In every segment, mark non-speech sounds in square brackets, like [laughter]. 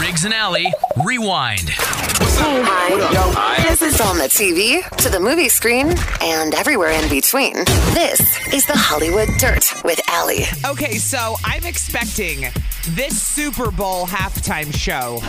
Riggs and Allie, rewind. Hi. This is on the TV, to the movie screen, and everywhere in between. This is the Hollywood Dirt with Allie. Okay, so I'm expecting this Super Bowl halftime show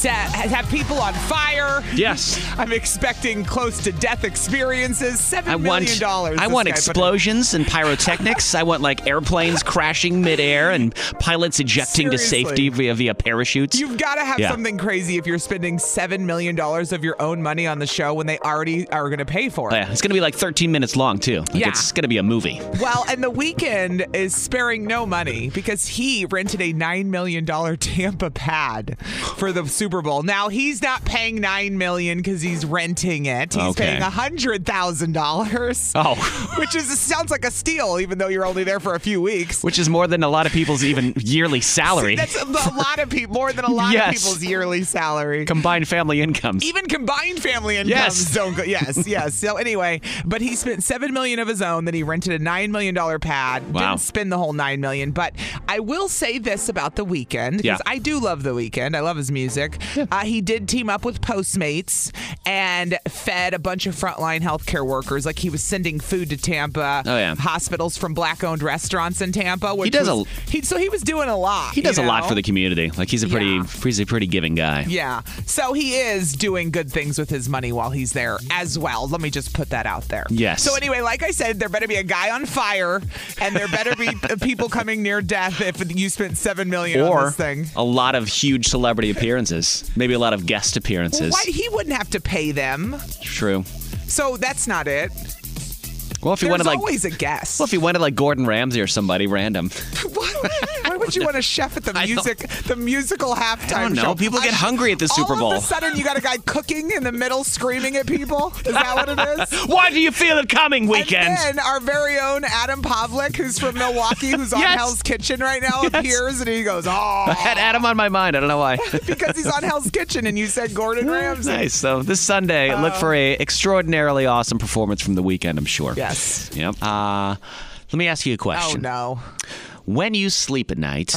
to have people on fire. Yes. [laughs] I'm expecting close to death experiences. Seven I million want dollars. I want guy put explosions and pyrotechnics. I want like airplanes crashing midair and pilots ejecting to safety via via parachutes. You've got to have Yeah. something crazy if you're spending seven million dollars of your own money on the show when they already are going to pay for it. Oh, yeah, it's going to be like 13 minutes long too. Like, Yeah. It's going to be a movie. Well, and the Weeknd is sparing no money because he rented a $9 million [laughs] Tampa pad for the Super Bowl. Now, he's not paying 9 million because he's renting it. He's Okay. paying $100,000. Oh. [laughs] Which is sounds like a steal, even though you're only there for a few weeks. Which is more than a lot of people's even yearly [laughs] salary. That's a, a lot of people, more than a lot [laughs] Yes. of people's yearly salary. Combined family incomes. Even combined family incomes Yes. [laughs] don't go. Yes, yes. So anyway, but he spent seven million of his own. Then he rented a nine million dollar pad. Wow. Didn't spend the whole nine million. But I will say this about the Weeknd because Yeah. I do love the Weeknd. I love his music. Uh, he did team up with Postmates and fed a bunch of frontline healthcare workers. Like he was sending food to Tampa. Oh, yeah. Hospitals from black-owned restaurants in Tampa. Which does was- a- He, so he was doing a lot. he does you a lot for the community. Like he's a pretty Yeah. he's a pretty giving guy. Yeah. So he is doing good things with his money while he's there as well. Let me just put that out there. Yes. So anyway, like I said, there better be a guy on fire and there better be [laughs] people coming near death if you spent 7 million on this thing. a lot of huge celebrity appearances. Maybe a lot of guest appearances. Why he wouldn't have to pay them. True. So that's not it. Well, if you There's wanted like always a guest. well, if you wanted like Gordon Ramsay or somebody random. [laughs] would you want a [laughs] chef at the music, the musical halftime I don't know. show? People get I- hungry at the Super Bowl. All Bowl. of a sudden, you got a guy cooking in the middle, screaming at people. Is that what it is? [laughs] Why do you feel it coming weekend? And then our very own Adam Pavlik, who's from Milwaukee, who's on Yes. Hell's Kitchen right now, appears and he goes, Oh. I "Oh," had Adam on my mind. I don't know why. [laughs] because he's on Hell's Kitchen, and you said Gordon Ramsay. nice. So this Sunday, look for a extraordinarily awesome performance from the Weeknd. I'm sure. Yes. Yep. Uh, let me ask you a question. Oh question. no. When you sleep at night,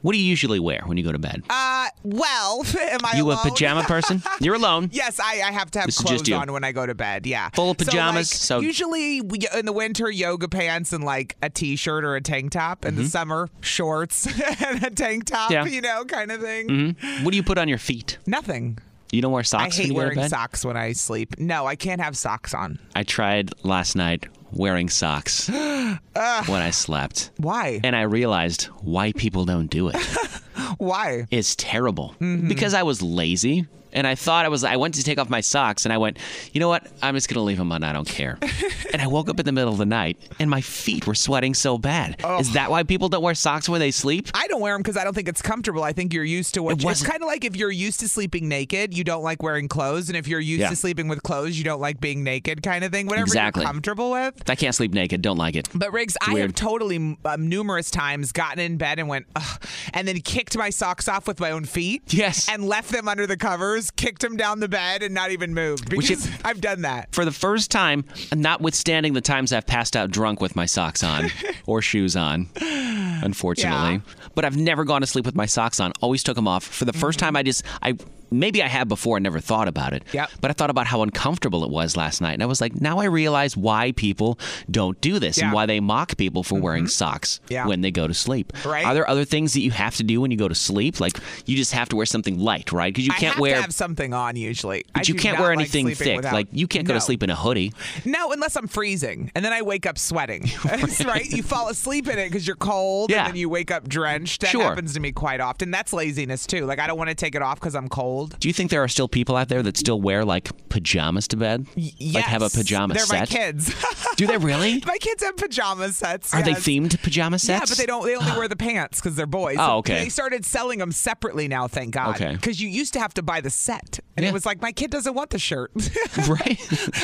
what do you usually wear when you go to bed? Uh, well, [laughs] am I you a pajama [laughs] person? You're alone. Yes, I, I have to have This clothes on when I go to bed. Yeah, Full pajamas, So, like, so- usually in the winter, yoga pants and like a t-shirt or a tank top. In the summer, shorts [laughs] and a tank top. Mm-hmm. Yeah. You know, kind of thing. What do you put on your feet? Nothing. You don't wear I socks when hate you go to wearing socks when I sleep. No, I can't have socks on. I tried last night wearing socks [gasps] when I slept. Why? And I realized why people don't do it. [laughs] Why? It's terrible. Mm-hmm. Because I was lazy and I thought I was I went to take off my socks and I went, "You know what? I'm just going to leave them on. I don't care." [laughs] and I woke up in the middle of the night and my feet were sweating so bad. Is that why people don't wear socks when they sleep? I don't wear them because I don't think it's comfortable. I think you're used to what. It It's kind of like if you're used to sleeping naked, you don't like wearing clothes, and if you're used Yeah. to sleeping with clothes, you don't like being naked, kind of thing. Whatever Exactly. you're comfortable with. I can't sleep naked. Don't like it. But Riggs, I have totally um, numerous times gotten in bed and went, and then kicked my socks off with my own feet. Yes. And left them under the covers, kicked him down the bed, and not even moved because is- [laughs] I've done that. For the first time, notwithstanding the times I've passed out drunk with my socks on [laughs] or shoes on, unfortunately. But I've never gone to sleep with my socks on. Always took them off. For the 1st mm-hmm. time, I just I maybe I have before and never thought about it. Yep. But I thought about how uncomfortable it was last night, and I was like, now I realize why people don't do this and why they mock people for wearing mm-hmm. socks Yeah. when they go to sleep. Right. Are there other things that you have to do when you go to sleep? Like you just have to wear something light, right? Because you can't have wear. to have something on usually. I but you can't wear anything sleeping thick. without- Like you can't go No. to sleep in a hoodie. No, unless I'm freezing, and then I wake up sweating. [laughs] [laughs] right? You fall asleep in it because you're cold, Yeah. and then you wake up drenched. That Sure. happens to me quite often. That's laziness too. Like I don't want to take it off because I'm cold. Do you think there are still people out there that still wear like pajamas to bed? Like have a Yes. pajama They're set? my kids. [laughs] Do they really? [laughs] my kids have pajama sets. Are they themed pajama sets? Yeah, but they don't. They only [gasps] wear the pants because they're boys. Oh, okay. They started selling them separately now. Thank God. Okay. Because you used to have to buy the set, and Yeah. it was like my kid doesn't want the shirt. [laughs] right.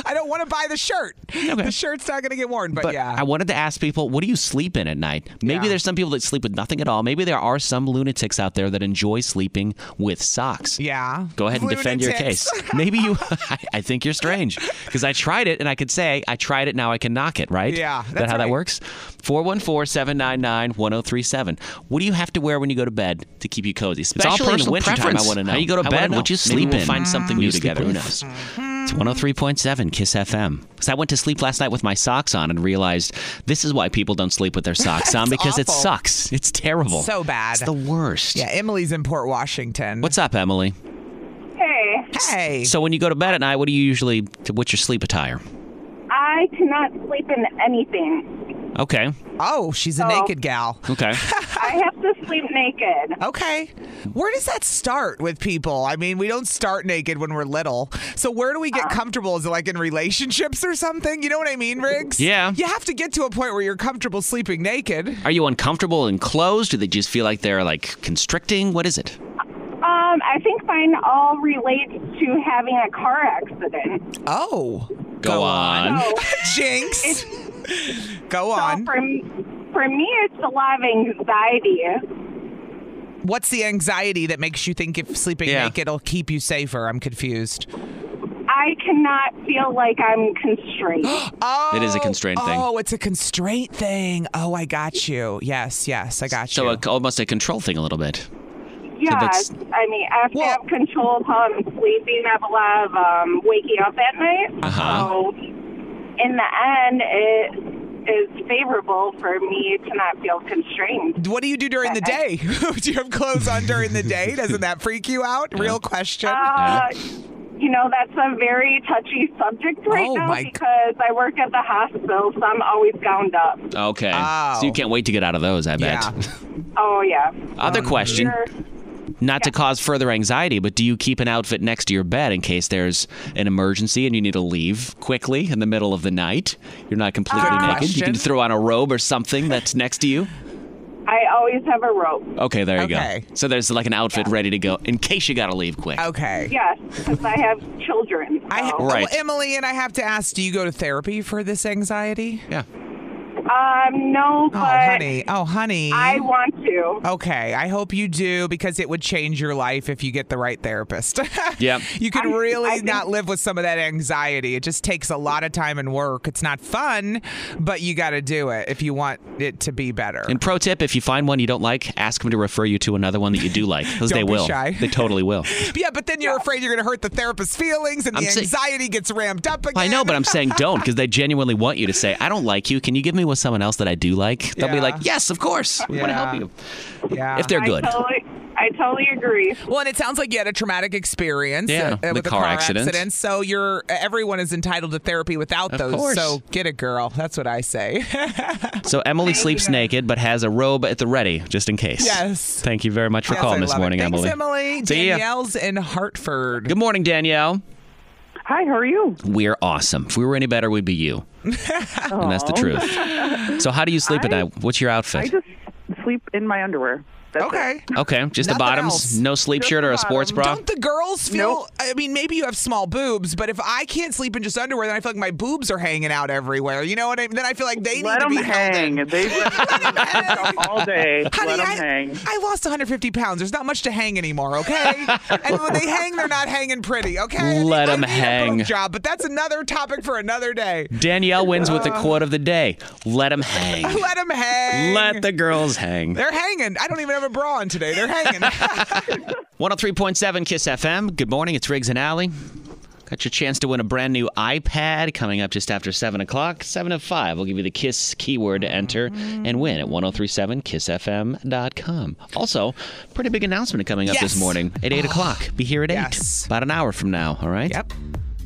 I don't want to buy the shirt. The shirt's not going to get worn. But, But yeah. I wanted to ask people, what do you sleep in at night? Maybe Yeah. there's some people that sleep with nothing at all. Maybe there are some lunatics out there that enjoy sleeping with socks. yeah. Go ahead and defend your case. Maybe you. [laughs] I, I think you're strange because I tried it and I could say I tried it. Now I can knock it. Right? Yeah, Is that that's how that works? 414-799-1037. What do you have to wear when you go to bed to keep you cozy? Especially in the personal wintertime, I preference. want to know. How you go to I bed, know. what you sleep Maybe sleep we'll in. find something Who new together. Who with. knows? It's 103.7 Kiss FM. Because I went to sleep last night with my socks on and realized this is why people don't sleep with their [laughs] socks on It's because it sucks. It's terrible. So bad. It's the worst. Yeah, Emily's in Port Washington. What's up, Emily? Hey, Hey. So when you go to bed at night, what do you usually? What's your sleep attire? I cannot sleep in anything. Okay. Oh, she's a Oh. naked gal. Okay. [laughs] I have to sleep naked. Okay. Where does that start with people? I mean, we don't start naked when we're little. So where do we get uh. comfortable? Is it like in relationships or something? You know what I mean, Riggs? Yeah. You have to get to a point where you're comfortable sleeping naked. Are you uncomfortable in clothes? Do they just feel like they're like constricting? What is it? Um, I think mine all relates to having a car accident. Oh. Go, on. So, [laughs] Jinx. Go so on. for, for me, it's a lot of anxiety. What's the anxiety that makes you think if sleeping Yeah. naked will keep you safer? I'm confused. I cannot feel like I'm constrained. Oh, [gasps] It is a constraint thing. Oh, it's a constraint thing. Oh, I got you. Yes, yes, I got you. So you. a, almost a control thing a little bit. Yes, that's- I mean, I have to have control of how I'm sleeping. I have a lot of um, waking up at night. Uh-huh. So, in the end, it is favorable for me to not feel constrained. what do you do during the day? [laughs] do you have clothes on during the day? Doesn't that freak you out? [laughs] Real question. Uh, you know, that's a very touchy subject right Oh, now because I work at the hospital, so I'm always gowned up. Okay. Oh. So you can't wait to get out of those, I bet. Yeah. Oh, yeah. Other question, Sure. Not to cause further anxiety, but do you keep an outfit next to your bed in case there's an emergency and you need to leave quickly in the middle of the night? You're not completely Good naked. You can throw on a robe or something that's next to you. I always have a rope. Okay, there you Okay. go. So there's like an outfit ready to go in case you got to leave quick. Okay. Yes, because I have children. [laughs] I, so. Right. Well, Emily, and I have to ask, do you go to therapy for this anxiety? Yeah. Um, no, Oh, honey. Oh, honey. I want to. Okay, I hope you do because it would change your life if you get the right therapist. [laughs] Yep. You could I- really I think- not live with some of that anxiety. It just takes a lot of time and work. It's not fun, but you got to do it if you want it to be better. And pro tip: if you find one you don't like, ask them to refer you to another one that you do like, because Don't they be will. shy. They totally will. [laughs] yeah, but then you're afraid you're going to hurt the therapist's feelings and I'm the saying- anxiety gets ramped up again. I know, but I'm saying don't [laughs] because they genuinely want you to say, "I don't like you. Can you give me with someone else that I do like?" They'll be like, "Yes, of course. We want to help you." Yeah. If they're good. I totally, I totally agree. Well, and it sounds like you had a traumatic experience Yeah, uh, the with a car car accident. So you're everyone is entitled to therapy without Of those. course. So get it, girl. That's what I say. [laughs] So Emily sleeps naked but has a robe at the ready just in case. Yes. Thank you very much for Yes, calling I this morning, Thanks, Emily. Emily. See ya. Danielle's in Hartford. Good morning, Danielle. Hi, how are you? We're awesome. If we were any better, we'd be you. [laughs] and that's the truth. So how do you sleep at night? What's your I outfit? just sleep in my underwear. That's Okay. Okay, just the bottoms. else. No sleep Just shirt or a sports bra. Don't the girls feel? Nope. I mean, maybe you have small boobs, but if I can't sleep in just underwear, then I feel like my boobs are hanging out everywhere. You know what I mean? Then I feel like they Let need to them be held hang. in. They've been all day. Honey, Let them I, hang. I lost 150 pounds. There's not much to hang anymore, okay? and when they hang, they're not hanging pretty, okay? Let them I 'em a hang. job, but that's another topic for another day. Danielle wins with the Uh. quote of the day. Let them hang. [laughs] Let them hang. Let the girls hang. They're hanging. I don't even have a bra on today. They're hanging. [laughs] 103.7 Kiss FM. Good morning. It's Riggs and Allie. Got your chance to win a brand new iPad coming up just after 7 o'clock. 7 of 5. We'll give you the KISS keyword to enter and win at 1037kissfm.com. Also, pretty big announcement coming up this morning at 8 o'clock. Be here at 8. Yes. About an hour from now, all right? Yep.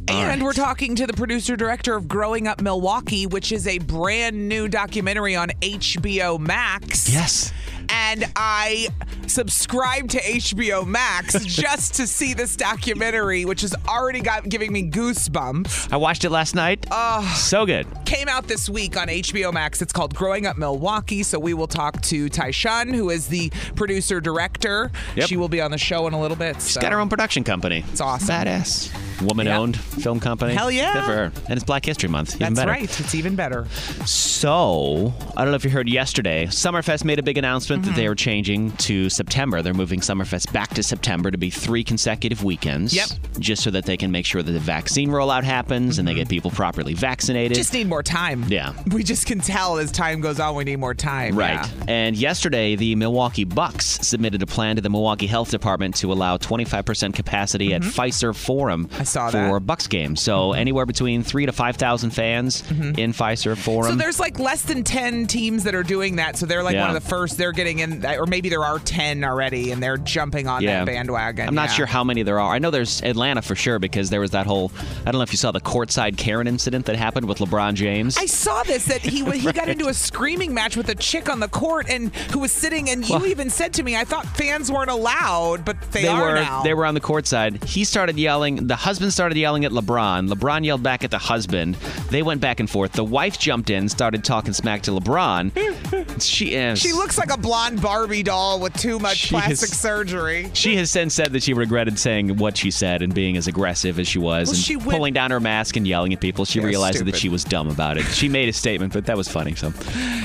And right. we're talking to the producer director of Growing Up Milwaukee, which is a brand new documentary on HBO Max. Yes. And I subscribed to HBO Max [laughs] just to see this documentary, which has already got giving me goosebumps. I watched it last night. Oh. So good. Came out this week on HBO Max. It's called Growing Up Milwaukee. So we will talk to Tyshawn, who is the producer director. Yep. She will be on the show in a little bit. She's got her own production company. It's awesome. Badass. Woman owned film company. Hell yeah. Good for her. And it's Black History Month. Even That's better. right. It's even better. So, I don't know if you heard yesterday, Summerfest made a big announcement that they were changing to September. They're moving Summerfest back to September to be three consecutive weekends. Yep. Just so that they can make sure that the vaccine rollout happens and they get people properly vaccinated. Just need more time. Yeah. We just can tell as time goes on, we need more time. Right. Yeah. And yesterday, the Milwaukee Bucks submitted a plan to the Milwaukee Health Department to allow 25% capacity at Fiserv Forum Mm-hmm. I saw for that. Mm-hmm. Bucks games. So anywhere between three to 5,000 fans in Fiserv Forum. So there's like less than 10 teams that are doing that. So they're like Yeah. one of the first. They're getting in, or maybe there are 10 already, and they're jumping on that bandwagon. I'm not yeah. sure how many there are. I know there's Atlanta for sure because there was that whole. I don't know if you saw the courtside Karen incident that happened with LeBron James. I saw this that he he got [laughs] into a screaming match with a chick on the court and who was sitting and you even said to me I thought fans weren't allowed but they, are were now. they were on the court side. He started yelling. The husband started yelling at LeBron. LeBron yelled back at the husband. They went back and forth. The wife jumped in, started talking smack to LeBron. she is. She looks like a blonde Barbie doll with too much plastic is- surgery. She has since said that she regretted saying what she said and being as aggressive as she was Well, and she went- pulling down her mask and yelling at people. She Yeah, realized that she was dumb about it. She made a statement, but that was funny. So,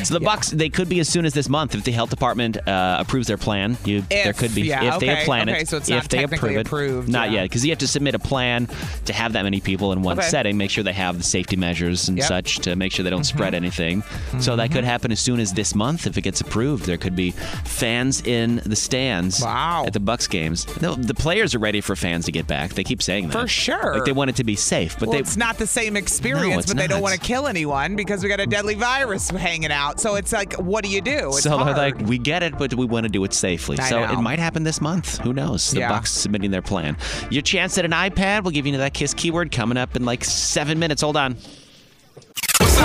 so the Bucks they could be as soon as this month if the health department uh, approves their plan. You, there could be yeah, if they okay, plan okay, it. so it's if not they approve it, approved, not yeah. yet, because you have to submit a plan to have that many people in one Okay. setting. Make sure they have the safety measures and Yep. Mm-hmm. such to make sure they don't spread anything. So that could happen as soon as this month if it gets approved. There could be fans in the stands Wow. at the Bucks games. No, the players are ready for fans to get back. They keep saying that For sure. Like they want it to be safe, but well, they it's not the same experience, it's but they don't not. want to kill anyone because we got a deadly virus hanging out. So it's like, what do you do? It's so hard. they're like, we get it, but we want to do it safely. I so know. it might happen this month. Who knows? The Yeah. Bucks submitting their plan. Your chance at an iPad. We'll give you that kiss keyword coming up in like seven minutes. Hold on.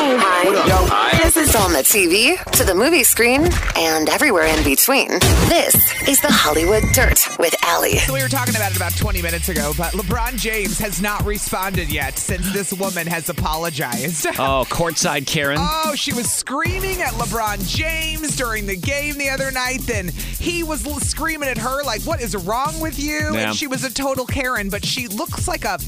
Hi. This is on the TV, to the movie screen, and everywhere in between. This is the Hollywood Dirt with Allie. So we were talking about it about 20 minutes ago, but LeBron James has not responded yet since this woman has apologized. [laughs] Oh, courtside Karen. Oh, she was screaming at LeBron James during the game the other night. Then he was screaming at her like, "What is wrong with you?" Yeah. And she was a total Karen, but she looks like a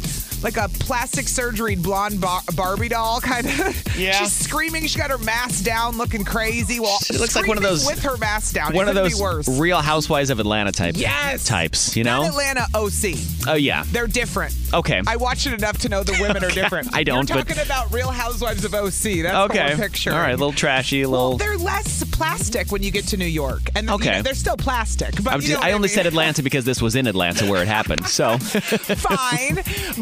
like a plastic surgery blonde bar- Barbie doll kind of. Yeah. She's screaming. She got her mask down, looking crazy. Well, It looks like one of those- with her mask down. One of those. Real Housewives of Atlanta type Yes. types, you Not know? Atlanta OC. Oh yeah. They're different. Okay. I watch it enough to know the women are [laughs] different. I don't, You're but- talking about Real Housewives of OC. That's okay. the picture. All right, a little trashy, a little. Well, they're less plastic when you get to New York, and you Okay. know, they're still plastic. But you know I only mean? said Atlanta because this was in Atlanta where it happened. So [laughs] Fine,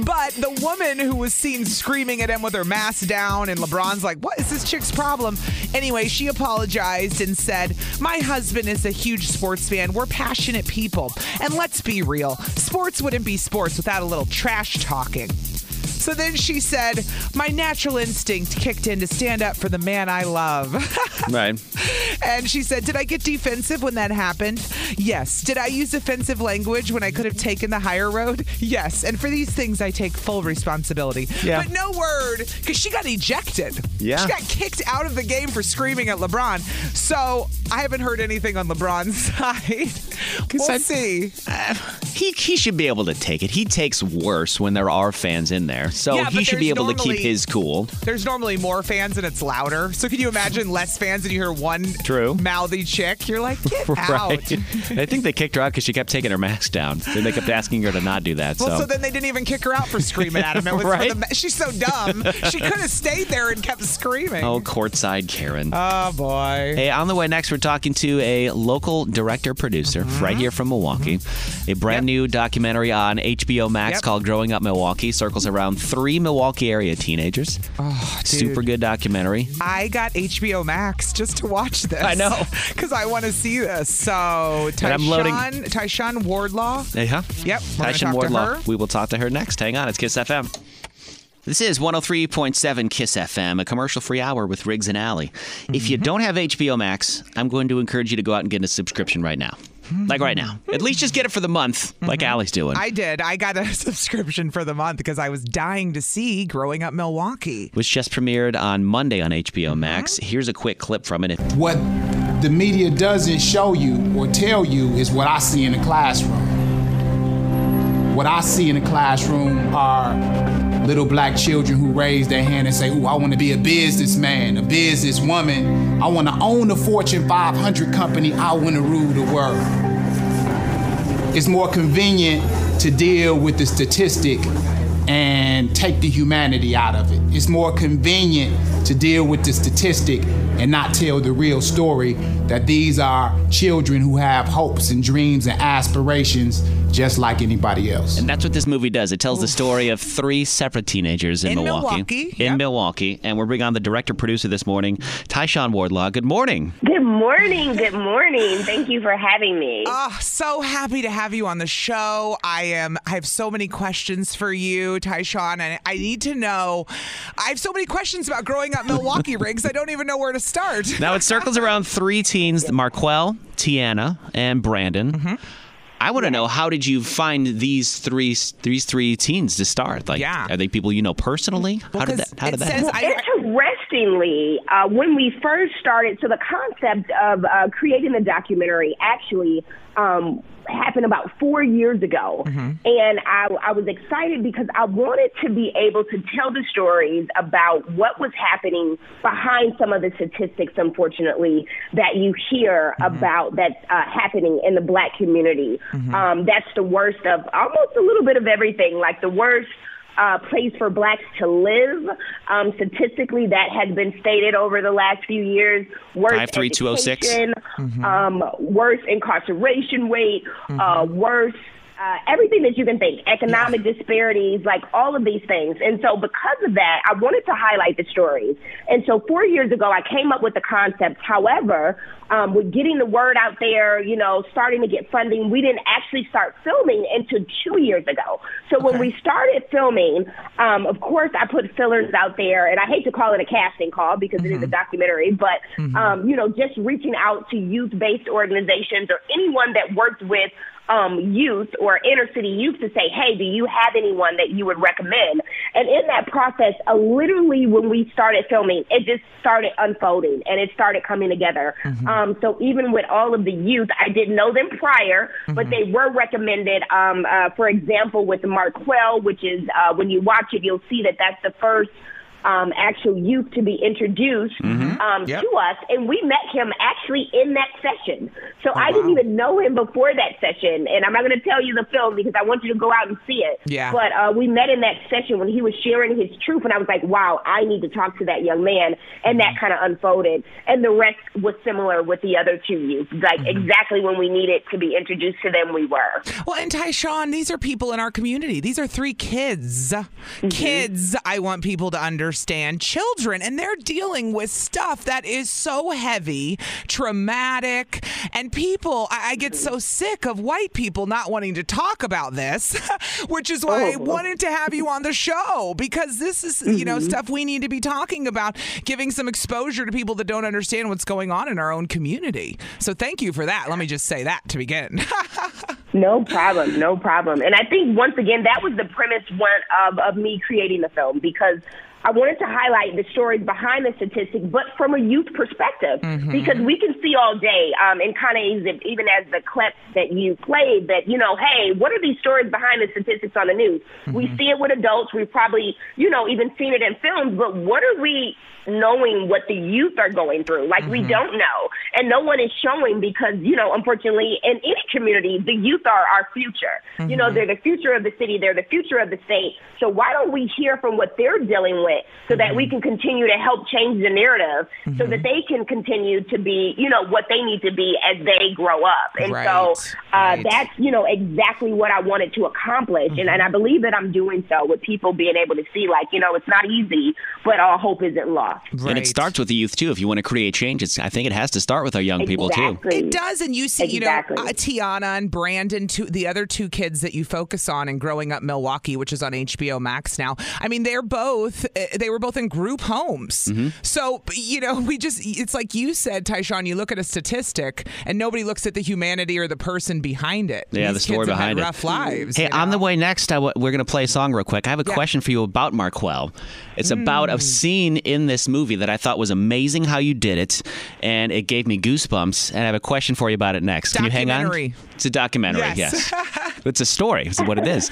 but the woman who was seen screaming at him with her mask down, and LeBron's like, "What is this chick's problem?" Anyway, she apologized and said, "My husband is a huge sports fan. We're passionate people, and let's be real, sports wouldn't be sports without a little trash talking." So then she said, My natural instinct kicked in to stand up for the man I love. [laughs] right. And she said, Did I get defensive when that happened? Yes. Did I use offensive language when I could have taken the higher road? Yes. And for these things, I take full responsibility. Yeah. But no word, because she got ejected. Yeah. She got kicked out of the game for screaming at LeBron. So I haven't heard anything on LeBron's [laughs] side. We'll I- see. [sighs] He he should be able to take it. He takes worse when there are fans in there, so Yeah, he should be able to keep his cool. There's normally more fans and it's louder. So can you imagine less fans and you hear one True. mouthy chick? You're like, [laughs] get out. [laughs] I think they kicked her out because she kept taking her mask down. Then they kept asking her to not do that. Well, so. so then they didn't even kick her out for screaming at him. It was Right? the, she's so dumb. She could have [laughs] stayed there and kept screaming. Oh, courtside Karen. Oh, boy. Hey, on the way next, we're talking to a local director producer Mm-hmm. right here from Milwaukee. A brand new documentary on HBO Max Yep. called Growing Up Milwaukee circles around three Milwaukee area teenagers. Oh. Super good documentary. I got HBO Max just to watch this. I know. [laughs] Because I want to see this. So, And I'm loading- Tyshawn, Tyshawn Wardlaw. Huh? Yep. We're talk Wardlaw. to her. We will talk to her next. Hang on, it's Kiss FM. This is 103.7 Kiss FM, a commercial free hour with Riggs and Allie. If you mm-hmm. don't have HBO Max, I'm going to encourage you to go out and get a subscription right now. Like right now. At least just get it for the month, like Allie's doing. I did. I got a [laughs] subscription for the month because I was dying to see Growing Up Milwaukee. was just premiered on Monday on Mm-hmm. HBO Max. Here's a quick clip from it. What the media doesn't show you or tell you is what I see in the classroom. What I see in the classroom are little black children who raise their hand and say, Ooh, I want to be a businessman, a businesswoman. I want to own a Fortune 500 company. I want to rule the world. It's more convenient to deal with the statistic and take the humanity out of it. It's more convenient to deal with the statistic and not tell the real story that these are children who have hopes and dreams and aspirations just like anybody else. And that's what this movie does. It tells the story of three separate teenagers in, In Milwaukee. Milwaukee, In yep. Milwaukee. And we're bringing on the director producer this morning, Tyshawn Wardlaw. Good morning. Good morning. Good morning. Thank you for having me. Oh, so happy to have you on the show. I am. I have so many questions for you, Tyshawn, and I need to know. I have so many questions about growing up Milwaukee, Riggs. I don't even know where to start. Now it circles around three teens Marquel, Tiana, and Brandon. Mm-hmm. I want to know how did you find these three these three teens to start? Like, Yeah. are they people you know personally? how did that? How did that? says happen? I- Interestingly, uh, when we first started, so the concept of uh, creating the documentary actually um, happened about four years ago. And I, I was excited because I wanted to be able to tell the stories about what was happening behind some of the statistics, unfortunately, that you hear about that's uh, happening in the black community. Um, that's the worst of almost a little bit of everything, like the worst uh, place for blacks to live. Um, statistically, that has been stated over the last few years. Worse 53206. education, um, worse incarceration rate, uh, worse. Uh, everything that you can think, economic disparities, like all of these things. And so, because of that, I wanted to highlight the stories. And so, four years ago, I came up with the concept. However, um, with getting the word out there, you know, starting to get funding, we didn't actually start filming until two years ago. So when we started filming, um, of course, I put fillers out there, and I hate to call it a casting call because it is a documentary, but um, you know, just reaching out to youth-based organizations or anyone that works with um, youth or inner city youth to say, hey, do you have anyone that you would recommend? And in that process, uh, literally when we started filming, it just started unfolding and it started coming together. Um, so even with all of the youth, I didn't know them prior, but they were recommended. Um, uh, for example, with the Marquell, which is uh, when you watch it, you'll see that that's the first um, actual youth to be introduced um, Yep. to us, and we met him actually in that session. So I didn't even know him before that session, and I'm not going to tell you the film because I want you to go out and see it. Yeah. But uh, we met in that session when he was sharing his truth, and I was like, wow, I need to talk to that young man, and that kind of unfolded. And the rest was similar with the other two youth, like exactly when we needed to be introduced to them, we were. Well, and Tyshawn, these are people in our community. These are three kids. Kids, I want people to understand understand children, and they're dealing with stuff that is so heavy, traumatic, and people. I, I get so sick of white people not wanting to talk about this, [laughs] which is why I Oh. wanted to have you on the show because this is, you know, Mhm. stuff we need to be talking about, giving some exposure to people that don't understand what's going on in our own community. So thank you for that. Let me just say that to begin. [laughs] No problem, no problem. And I think once again that was the premise one of, of me creating the film because I wanted to highlight the stories behind the statistic, but from a youth perspective, Mhm. because we can see all day, um, and kind of even as the clip that you played, that you know, hey, what are these stories behind the statistics on the news? We see it with adults. We've probably, you know, even seen it in films, but what are we knowing what the youth are going through? Like we Mhm. don't know, and no one is showing because you know, unfortunately, in any community, the youth are our future. You know, Mhm. they're the future of the city. They're the future of the state. So why don't we hear from what they're dealing with so that we can continue to help change the narrative so that they can continue to be, you know, what they need to be as they grow up. And so uh, that's, you know, exactly what I wanted to accomplish. And, and I believe that I'm doing so with people being able to see, like, you know, it's not easy, but all hope isn't lost. And it starts with the youth too. If you want to create change, it's, I think it has to start with our young people too. It does, and you see, Exactly. you know, uh, Tiana and Brandon, two, the other two kids that you focus on in Growing Up Milwaukee, which is on HBO Max now. I mean, they're both uh, they were both in group homes. Mm-hmm. So you know, we just it's like you said, Tyshawn. You look at a statistic, and nobody looks at the humanity or the person behind it. Yeah, These the story kids have had behind it. Rough lives. Hey, you know? on the way next, I w- we're going to play a song real quick. I have a question for you about Marquel. It's about Mm. a scene in this movie that I thought was amazing how you did it, and it gave me goosebumps. And I have a question for you about it next. Can you hang on? It's a documentary, Yes. yes. [laughs] it's a story. It's what it is.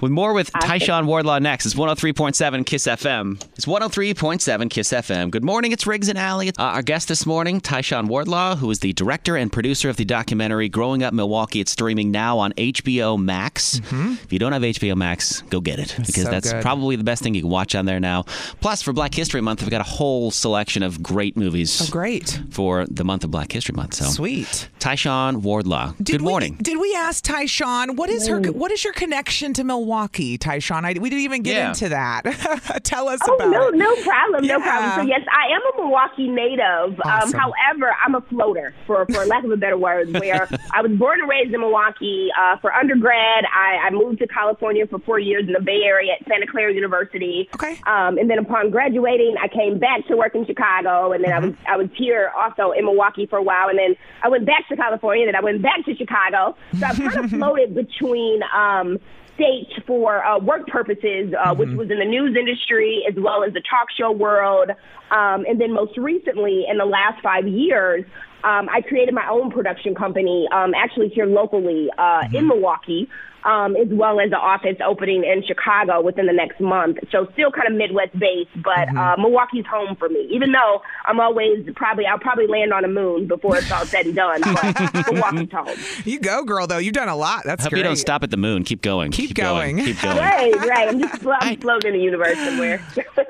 With more with Tyshawn Wardlaw next. It's 103.7 Kiss FM. It's 103.7 Kiss FM. Good morning. It's Riggs and Allie. Uh, our guest this morning, Tyshawn Wardlaw, who is the director and producer of the documentary Growing Up Milwaukee. It's streaming now on HBO Max. If you don't have HBO Max, go get it because so that's good. probably the best thing you can watch on there now. Plus, for Black History Month, we've got a whole selection of great movies. Oh, great. For the month of Black History Month. So Sweet. Tyshawn Wardlaw. Did Good we- morning. did we ask Tyshawn what is her what is your connection to Milwaukee, Tyshawn? I, we didn't even get Yeah. into that. [laughs] Tell us Oh about no, it. no problem, no problem. So yes, I am a Milwaukee native. Awesome. Um, however, I'm a floater, for for lack of a better word. Where [laughs] I was born and raised in Milwaukee. Uh, for undergrad, I, I moved to California for four years in the Bay Area at Santa Clara University. Okay. Um, and then upon graduating, I came back to work in Chicago, and then I was I was here also in Milwaukee for a while, and then I went back to California, and then I went back to Chicago. So I've kind of [laughs] floated between. Um, states for uh, work purposes, uh, which was in the news industry as well as the talk show world. Um, and then most recently, in the last five years, um, I created my own production company, um, actually here locally uh, in Milwaukee, um, as well as the office opening in Chicago within the next month. So still kind of Midwest based, but uh, Milwaukee's home for me. Even though I'm always probably I'll probably land on a moon before it's all said and done, but [laughs] Milwaukee's home. You go, girl. Though you've done a lot. That's Hope great. you don't stop at the moon. Keep going. Keep, going. Keep [laughs] going. Right, right. I'm just [laughs] I'm floating in the universe somewhere.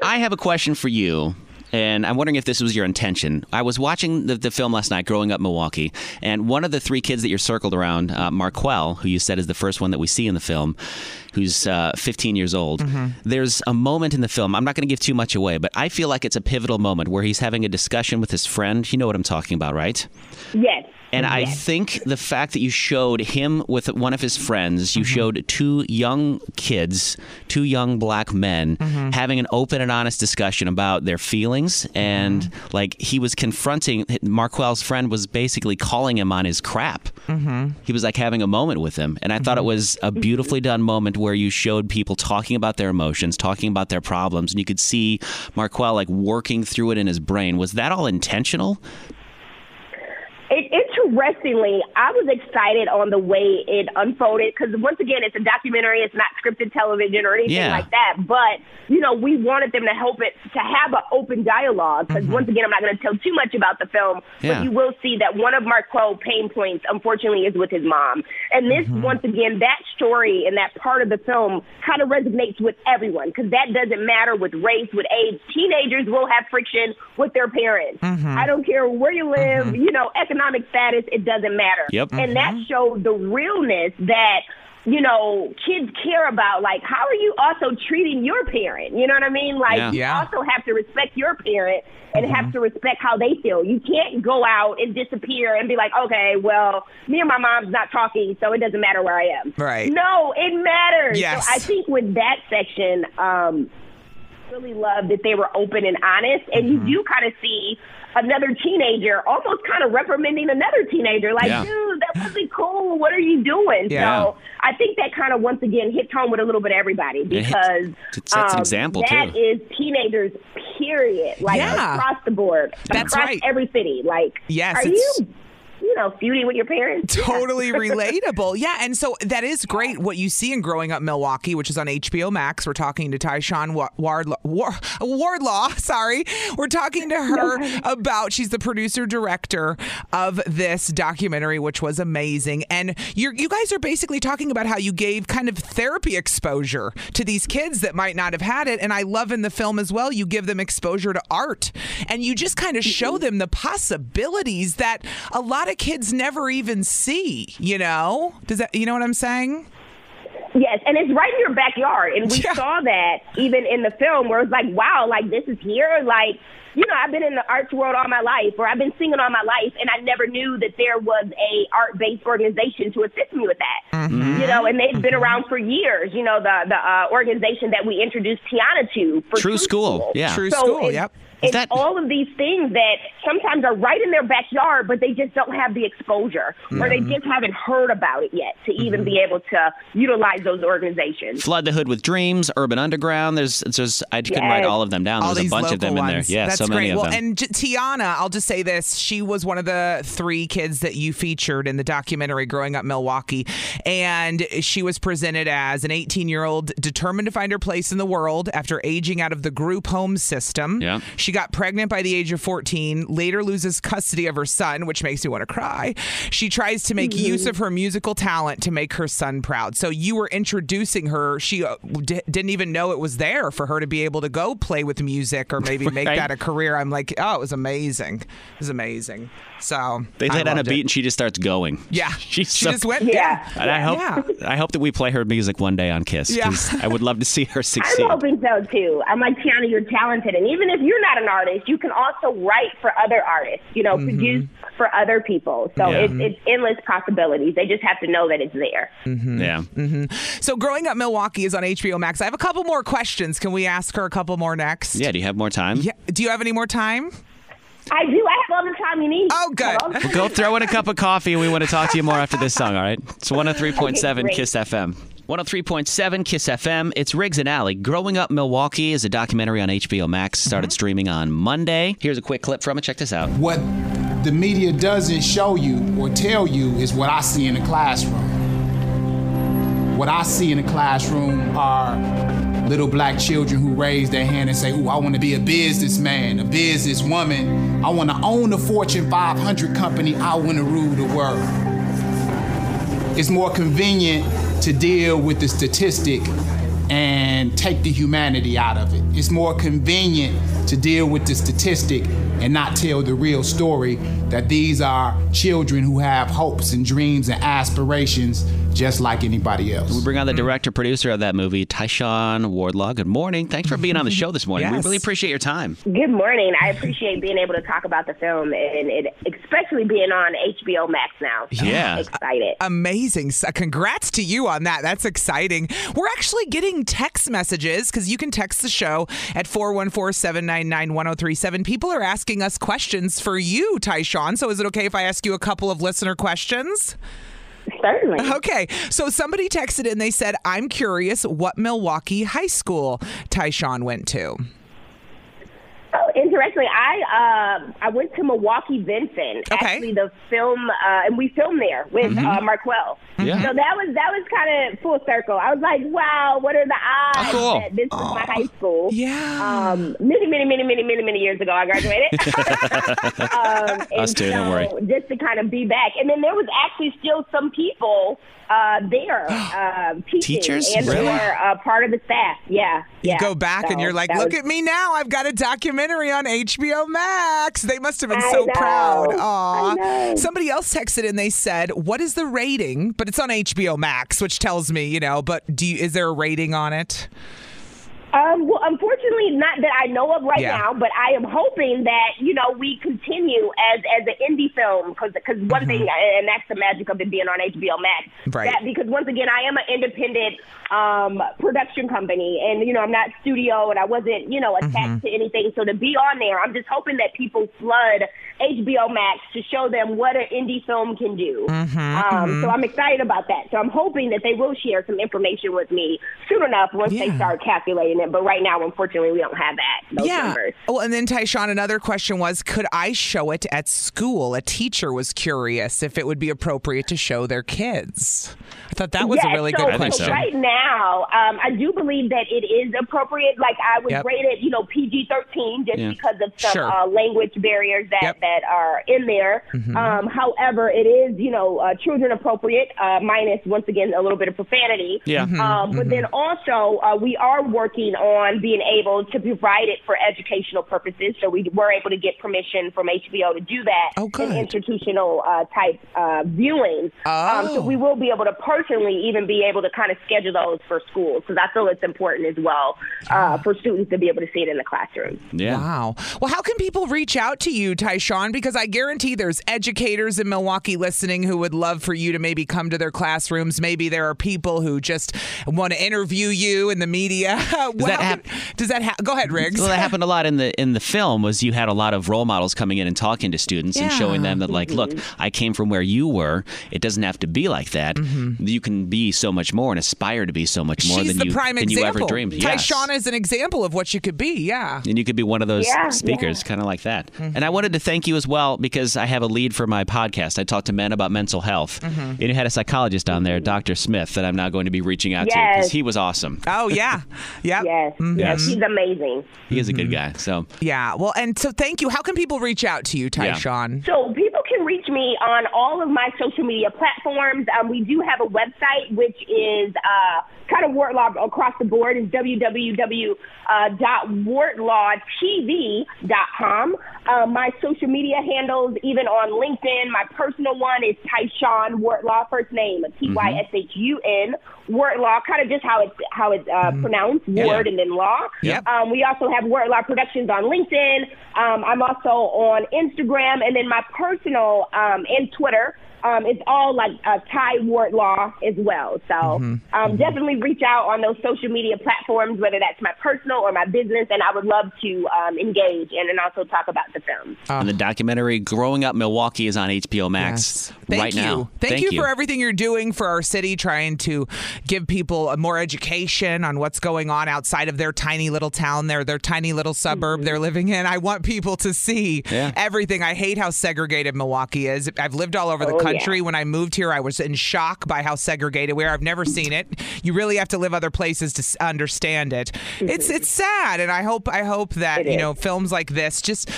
I have a question for you. And I'm wondering if this was your intention. I was watching the, the film last night, Growing Up Milwaukee, and one of the three kids that you're circled around, uh, Marquel, who you said is the first one that we see in the film, who's uh, 15 years old. Mm-hmm. There's a moment in the film, I'm not going to give too much away, but I feel like it's a pivotal moment where he's having a discussion with his friend. You know what I'm talking about, right? yes. And I think the fact that you showed him with one of his friends, you mm-hmm. showed two young kids, two young black men, mm-hmm. having an open and honest discussion about their feelings. And like he was confronting, Marquel's friend was basically calling him on his crap. He was like having a moment with him. And I thought it was a beautifully done moment where you showed people talking about their emotions, talking about their problems. And you could see Marquel like working through it in his brain. Was that all intentional? It, interestingly, I was excited on the way it unfolded because once again, it's a documentary. It's not scripted television or anything Yeah. like that. But you know, we wanted them to help it to have an open dialogue because mm-hmm. once again, I'm not going to tell too much about the film, Yeah. but you will see that one of Marquel pain points, unfortunately, is with his mom. And this, mm-hmm. once again, that story and that part of the film kind of resonates with everyone because that doesn't matter with race, with age. Teenagers will have friction with their parents. Mm-hmm. I don't care where you live, you know, economic status, it doesn't matter. Yep. And that showed the realness that you know, kids care about like how are you also treating your parent? You know what I mean? Like Yeah. you Yeah. also have to respect your parent and have to respect how they feel. You can't go out and disappear and be like, okay, well, me and my mom's not talking, so it doesn't matter where I am. Right. No, it matters. Yes. So I think with that section, um, really love that they were open and honest, and Mm-hmm. you do kind of see another teenager almost kind of reprimanding another teenager, like, Yeah. dude, that wasn't cool. What are you doing? Yeah. So I think that kind of once again hits home with a little bit of everybody because it sets an um, example, that too. is teenagers, period. Like Yeah. across the board, That's across right. every city. Like, Yes, are you, you know, feuding with your parents? [laughs] totally relatable. Yeah, and so that is great what you see in Growing Up Milwaukee, which is on HBO Max. We're talking to Tyshawn Wardlaw, War- Wardlaw. [laughs] Sorry, we're talking to her about. She's the producer director of this documentary, which was amazing. And you you guys are basically talking about how you gave kind of therapy exposure to these kids that might not have had it. And I love in the film as well, you give them exposure to art, and you just kind of show them the possibilities that a lot of kids never even see. You know, does that you know what I'm saying? Yes, and it's right in your backyard. And we [laughs] Yeah. saw that even in the film where it's like, wow, like this is here. Like, you know, I've been in the arts world all my life, or I've been singing all my life, and I never knew that there was a art based organization to assist me with that. You know, and they've been around for years. You know, the the uh, organization that we introduced Tiana to for TRUE Skool, yeah. True so School, it's- yep. It's that- all of these things that sometimes are right in their backyard, but they just don't have the exposure, or they mm-hmm. just haven't heard about it yet to even mm-hmm. be able to utilize those organizations. Flood the Hood with Dreams, Urban Underground. There's, there's I couldn't write all of them down. all There's a bunch of them in there. Yeah, That's so many great. of well, them. and J- Tiana, I'll just say this: she was one of the three kids that you featured in the documentary "Growing Up Milwaukee," and she was presented as an 18-year-old determined to find her place in the world after aging out of the group home system. Yeah. She got pregnant by the age of 14, later loses custody of her son, which makes me want to cry. She tries to make use of her musical talent to make her son proud. So you were introducing her. She uh, d- didn't even know it was there for her to be able to go play with music or maybe [laughs] make Right. that a career. I'm like, oh, it was amazing. It was amazing. So they I lay down a beat it. and she just starts going. Yeah. She's [laughs] she so- just went. Yeah. And I hope Yeah. I hope that we play her music one day on Kiss. Yeah. 'cause I would love to see her [laughs] succeed. I'm hoping so too. I'm like Tiana, you're talented, and even if you're not an artist, you can also write for other artists. You know, produce for other people. So Yeah. it's it's endless possibilities. They just have to know that it's there. Mm-hmm. Yeah. Mm-hmm. So growing up Milwaukee is on HBO Max. I have a couple more questions. Can we ask her a couple more next? Yeah. Do you have more time? Yeah. Do you have any more time? I do. I have all the time you need. Oh, good. Hello? Go throw in a cup of coffee and we want to talk to you more after this song, all right? It's 103.7 Okay, oh great. Kiss FM. 103.7 Kiss FM. It's Riggs and Allie. Growing Up Milwaukee is a documentary on HBO Max. Mm-hmm. Started streaming on Monday. Here's a quick clip from it. Check this out. What the media doesn't show you or tell you is what I see in the classroom. What I see in the classroom are little black children who raise their hand and say, Ooh, I want to be a businessman, a businesswoman. I want to own a Fortune 500 company. I want to rule the world. It's more convenient to deal with the statistic and take the humanity out of it. It's more convenient to deal with the statistic and not tell the real story that these are children who have hopes and dreams and aspirations just like anybody else. We bring on the mm-hmm. director producer of that movie, Tyshawn Wardlaw. Good morning. Thanks for being on the show this morning. Yes. We really appreciate your time. Good morning. I appreciate being able to talk about the film and it, especially being on HBO Max now. So Yeah. I'm excited. Amazing. So congrats to you on that. That's exciting. We're actually getting text messages because you can text the show at 414 799 1037. People are asking us questions for you, Tyshawn. So is it okay if I ask you a couple of listener questions? Certainly. Okay. So somebody texted in, they said, I'm curious what Milwaukee High School Tyshawn went to. Oh, interestingly, I uh, I went to Milwaukee Vincent. Okay. Actually, the film, uh, and we filmed there with uh, Marquell. Yeah. So that was that was kind of full circle. I was like, wow, what are the odds Oh, cool. that this was my high school? Yeah. Um, many, many, many, many, many, many years ago, I graduated. [laughs] um, [laughs] Us too, don't worry. Just to kind of be back, and then there was actually still some people uh, there, [gasps] uh, teaching Teachers? and Really? were uh, part of the staff. Yeah, You yeah. go back and you're like, look was- at me now. I've got a documentary on on HBO Max. They must have been I so know. proud. Aw. Somebody else texted and they said, "What is the rating?" But it's on HBO Max, which tells me, you know. But do you, is there a rating on it? Um, well, unfortunately, not that I know of right Yeah. now, but I am hoping that you know we continue as as an indie film because because one thing, and that's the magic of it being on HBO Max. Mm-hmm. Right. That because once again, I am an independent um, production company, and you know I'm not studio, and I wasn't you know attached Mm-hmm. to anything. So to be on there, I'm just hoping that people flood HBO Max to show them what an indie film can do. Mm-hmm, um, So I'm excited about that. So I'm hoping that they will share some information with me soon enough once they start calculating it. But right now, unfortunately, we don't have that. Those yeah. numbers. Well, and then Tyshawn, another question was, could I show it at school? A teacher was curious if it would be appropriate to show their kids. I thought that was a really so, good question. so. Right now, um, I do believe that it is appropriate. Like I would Yep. rate it, you know, PG thirteen, just Yeah. because of some Sure. uh, language barriers that Yep. that are in there. Mm-hmm. Um, however, it is, you know, uh, children appropriate, uh, minus once again a little bit of profanity. Yeah. Mm-hmm. Um, but then also, uh, we are working on being able to provide it for educational purposes. So we were able to get permission from HBO to do that Oh, in institutional uh, type uh, viewings. Um, so Oh. we will be able to personally even be able to kind of schedule those for schools because that's feel it's important as well uh, for students to be able to see it in the classroom. Yeah. Wow. Well, how can people reach out to you, Tyshawn? Because I guarantee there's educators in Milwaukee listening who would love for you to maybe come to their classrooms. Maybe there are people who just want to interview you in the media. [laughs] Does that hap- Does that ha- go ahead, Riggs? Well, that [laughs] happened a lot in the in the film. Was you had a lot of role models coming in and talking to students and showing them that like, look, I came from where you were. It doesn't have to be like that. You can be so much more and aspire to be so much more She's than the you prime than you example. ever dreamed. Yes. Tyshawn is an example of what you could be. Yeah. And you could be one of those Yeah, speakers, kind of like that. And I wanted to thank you as well because I have a lead for my podcast. I talk to men about mental health. And you had a psychologist on there, Dr. Smith, that I'm now going to be reaching out to because he was awesome. Oh yeah. [laughs] Yep. Yes, yes, Yes. he's amazing. He is a good guy. So Yeah. Well, and so thank you. How can people reach out to you, Yeah. Tyshawn? So people can reach me on all of my social media platforms. Um, we do have a website which is uh, kind of Wardlaw across the board is www.wardlawtv.com. Uh, Uh, my social media handles, even on LinkedIn, my personal one is Tyshawn Wardlaw, first name T Y S H U N Wardlaw, kind of just how it's how it's uh, pronounced, word and then law. Yep. Um, we also have Wardlaw Productions on LinkedIn. Um, I'm also on Instagram, and then my personal um, and Twitter. Um, it's all like uh, Ty Ward Law as well. So um, definitely reach out on those social media platforms, whether that's my personal or my business, and I would love to um, engage and, and also talk about the film. Ah. and the documentary Growing Up Milwaukee is on HBO Max Yes. Thank right you. now. Thank, you, for everything you're doing for our city, trying to give people a more education on what's going on outside of their tiny little town, their their tiny little suburb they're mm-hmm. living in. I want people to see Yeah. everything. I hate how segregated Milwaukee is. I've lived all over the Oh, yeah. country. When I moved here, I was in shock by how segregated we are. I've never seen it. You really have to live other places to understand it. It's mm-hmm. it's sad, and I hope I hope that It you is. know films like this just g-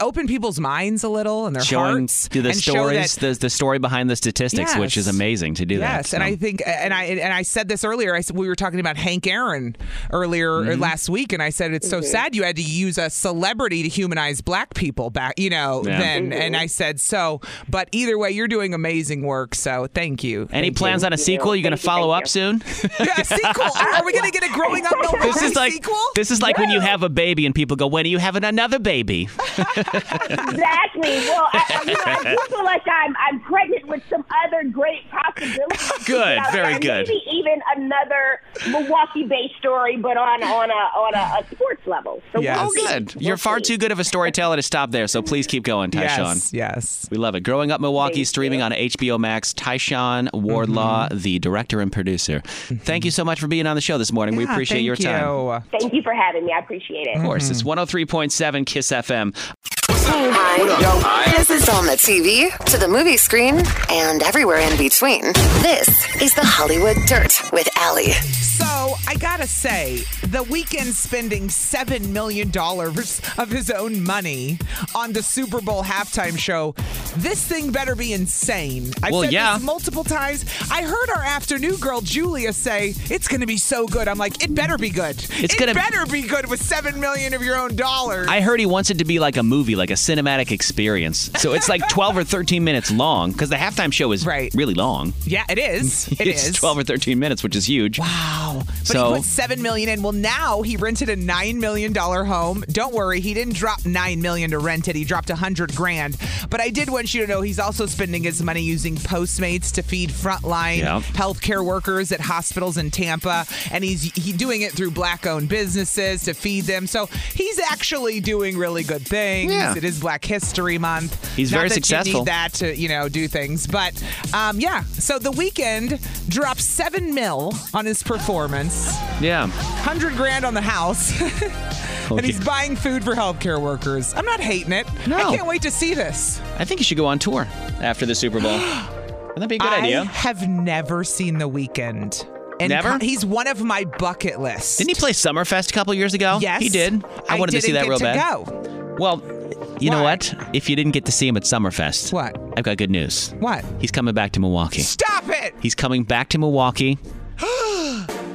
open people's minds a little and their Showing hearts the and show that stories, the, the story behind the statistics, which is amazing to do that. Yes, and So- I think, and I and I said this earlier. I said we were talking about Hank Aaron earlier uh, Mm-hmm. last week, and I said it's so sad you had to use a celebrity to humanize black people back, you know. Yeah. Then, and I said so, but either way, you're doing amazing work. So thank you. Any Thank plans you. on a sequel? You're going to follow up you. soon? [laughs] [laughs] Yeah, sequel. Are, are we gonna get a growing up [laughs] Milwaukee This is like sequel? this is like when you have a baby and people go, "When are you having another baby?" Exactly. Well, I, you know, I do feel like I'm I'm pregnant with some other great possibilities. [laughs] Good, out very there. good. Maybe even another Milwaukee-based story, but on on a on a, a sports level. So Yes. we'll Oh, see. good. We'll You're far see. too good of a storyteller to stop there. So please keep going, Tyshawn. Yes, yes. We love it. Growing Up Milwaukee, Thank streaming you. on HBO Max. Tyshawn Wardlaw, Mm-hmm. the director and producer. Thank you so much for being on the show this morning. we appreciate your time. you. Thank you for having me. I appreciate it. Of course, it's 103.7 Kiss FM. Hi. This is on the TV, to the movie screen, and everywhere in between. This is the Hollywood Dirt with Allie. So So I gotta say, the Weeknd spending seven million dollars of his own money on the Super Bowl halftime show. This thing better be insane. I Well, said yeah. this multiple times. I heard our afternoon girl Julia say it's gonna be so good. I'm like, it better be good. It's it gonna- better be good with seven million of your own dollars. I heard he wants it to be like a movie, like a cinematic experience. So it's like [laughs] 12 or 13 minutes long because the halftime show is right. really long. yeah, it is. [laughs] It it's is. 12 or 13 minutes, which is huge. Wow. But so he put seven million in. Well, now he rented a nine million dollar home. Don't worry, he didn't drop nine million to rent it. He dropped a hundred grand. But I did want you to know he's also spending his money using Postmates to feed frontline Yeah. healthcare workers at hospitals in Tampa, and he's he doing it through black-owned businesses to feed them. So he's actually doing really good things. Yeah. It is Black History Month. He's Not very that you successful. need that to you know do things, but um, yeah. So the Weeknd dropped seven mil on his performance, yeah. hundred grand on the house, [laughs] oh, and he's buying food for healthcare workers. I'm not hating it. No. I can't wait to see this. I think you should go on tour after the Super Bowl. [gasps] Wouldn't that be a good I idea? have never seen the Weeknd. And Never? he's one of my bucket lists. Didn't he play Summerfest a couple years ago? Yes. He did. I, wanted to see that real to bad. Go. Well, you know what? If you didn't get to see him at Summerfest, what? I've got good news. What? He's coming back to Milwaukee. Stop it! He's coming back to Milwaukee.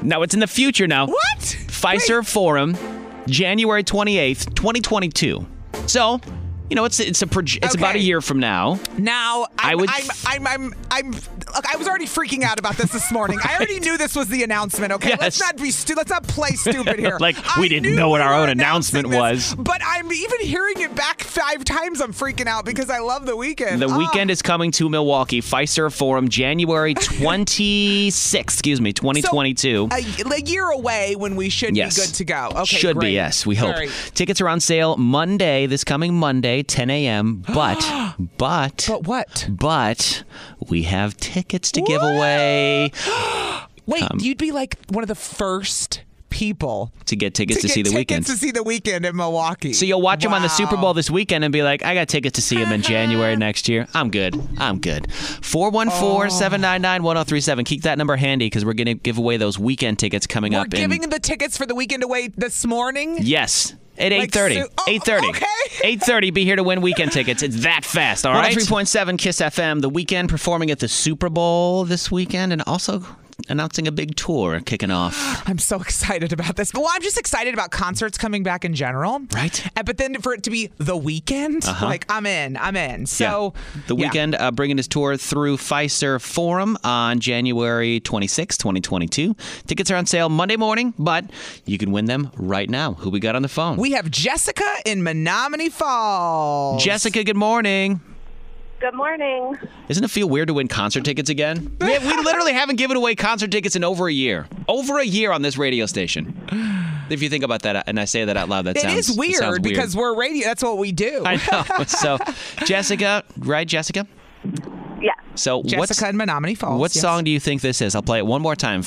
No, it's in the future now. What? Fiserv Forum, January 28th, 2022. So, you know, it's it's a proje- it's about a year from now. Now I'm, I would- I'm, I'm, I'm, I'm, look, I was already freaking out about this this morning. I already [laughs] knew this was the announcement. Okay, let's not be stu- let's not play stupid here. [laughs] Like, we I didn't know what our own announcement this, was. But I'm even hearing it back five times. I'm freaking out because I love the Weeknd. The Ah. Weeknd is coming to Milwaukee. Fiserv Forum, January [laughs] 26th, excuse me, 2022. a, a year away when we should Yes. be good to go. Okay, Should great. be, yes, we hope. Great. Tickets are on sale Monday, this coming Monday, 10 a.m. But, [gasps] but, But what? but we have tickets to give away [gasps] Wait, Um, you'd be like one of the first people to get tickets to, get see the Weeknd. to see the Weeknd in Milwaukee. So you'll watch him on the Super Bowl this weekend and be like, I got tickets to see him in January [laughs] next year. I'm good. I'm good. 414 799 1037. Keep that number handy because we're going to give away those Weeknd tickets coming up. We're up in. giving the tickets for the Weeknd away this morning. Yes. At 8.30. so- oh, 8.30. okay. [laughs] 8.30. Be here to win Weeknd tickets. It's that fast, all right? 103.7 KISS FM. The Weeknd performing at the Super Bowl this weekend and also announcing a big tour kicking off. [gasps] I'm so excited about this. Well, I'm just excited about concerts coming back in general. Right. And, but then for it to be the Weeknd, Uh-huh. like I'm in, I'm in. So Yeah. the yeah. Weeknd uh, bringing his tour through Fiserv Forum on January 26, 2022. Tickets are on sale Monday morning, but you can win them right now. Who we got on the phone? We have Jessica in Menomonee Falls. Jessica, good morning. Good morning. Doesn't it feel weird to win concert tickets again? we, we literally haven't given away concert tickets in over a year. Over a year on this radio station. If you think about that, and I say that out loud, that It sounds is it weird sounds because we're radio. That's what we do. I know. [laughs] So, Jessica, right, Jessica? Yeah. So, what's Jessica in Menomonee Falls. what yes. song do you think this is? I'll play it one more time.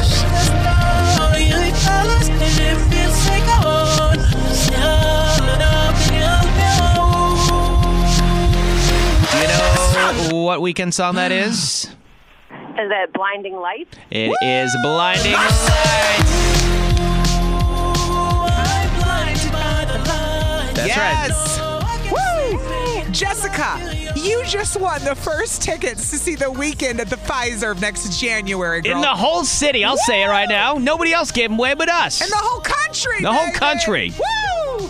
What Weeknd song that [gasps] is? Is it Blinding Lights? It is Blinding Lights. That's right. yes. Woo! Jessica, you just won the first tickets to see the Weeknd at the Fiserv next January. Girl. In the whole city, I'll say it right now. Nobody else gave them away but us. In the whole country. The whole baby. country. Woo!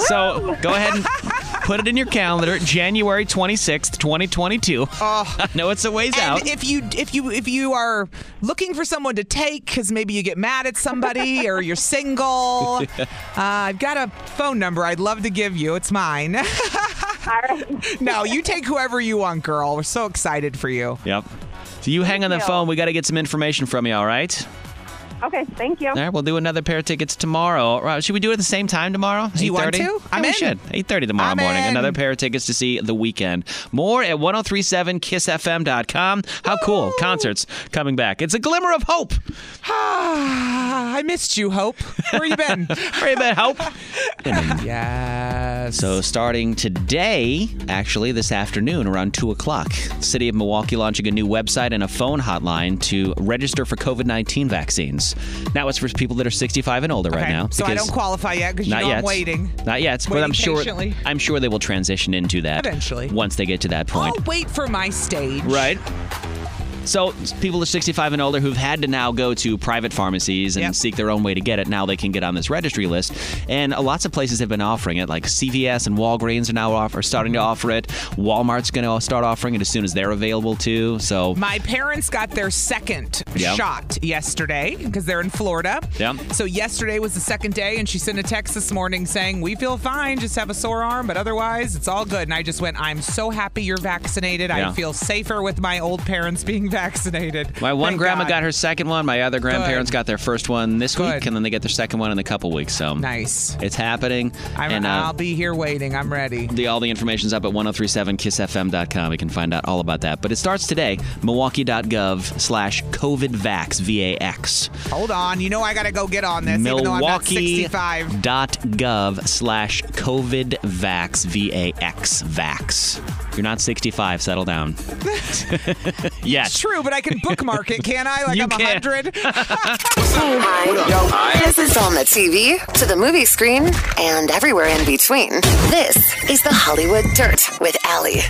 So go ahead and [laughs] put it in your calendar, January 26th, 2022. Oh. [laughs] I know it's a ways out. If you if you if you are looking for someone to take because maybe you get mad at somebody [laughs] or you're single, uh, I've got a phone number I'd love to give you. It's mine. [laughs] no, you take whoever you want, girl. We're so excited for you. Yep. So you hang on the you. phone. We got to get some information from you, all right? Okay, thank you. All right, we'll do another pair of tickets tomorrow. All right, Should we do it at the same time tomorrow? Do you want 8:30? to? Yeah, I'm we in. should. 8.30 tomorrow I'm morning. in. Another pair of tickets to see The Weeknd. More at 1037kissfm.com. How cool. Concerts coming back. It's a glimmer of hope. [sighs] I missed you, Hope. Where you been? [laughs] Where you been, Hope? [laughs] yes. So starting today, actually this afternoon around 2 o'clock, the City of Milwaukee launching a new website and a phone hotline to register for COVID-19 vaccines. Now it's for people that are 65 and older right Okay, now. so I don't qualify yet because you Not know yet. I'm waiting. Not yet, but Waiting I'm sure. patiently. I'm sure they will transition into that Eventually. once they get to that point. I'll wait for my stage. Right. So people are 65 and older who've had to now go to private pharmacies and Yep. seek their own way to get it. Now they can get on this registry list, and lots of places have been offering it. Like CVS and Walgreens are now off, are starting to offer it. Walmart's going to start offering it as soon as they're available too. So My parents got their second Yeah. shot yesterday because they're in Florida. Yeah. So yesterday was the second day, and she sent a text this morning saying, "We feel fine, just have a sore arm, but otherwise it's all good." And I just went, "I'm so happy you're vaccinated. Yeah. I feel safer with my old parents being vaccinated." [laughs] My one Thank grandma God. got her second one. My other grandparents Good. got their first one this Good. week, and then they get their second one in a couple weeks. So nice. It's happening. I'm, and uh, I'll be here waiting. I'm ready. the, all the information's up at 1037kissfm.com. You can find out all about that. But it starts today. Milwaukee.gov slash COVIDVAX, V-A-X. Hold on. You know I got to go get on this, even though I'm not 65. Milwaukee.gov slash COVIDVAX, V-A-X, VAX. You're not 65. Settle down. [laughs] yes. True, but I can bookmark it, can't I? Like You I'm can. 100. [laughs] Hi. This is on the TV, to the movie screen, and everywhere in between. This is the Hollywood Dirt with Allie.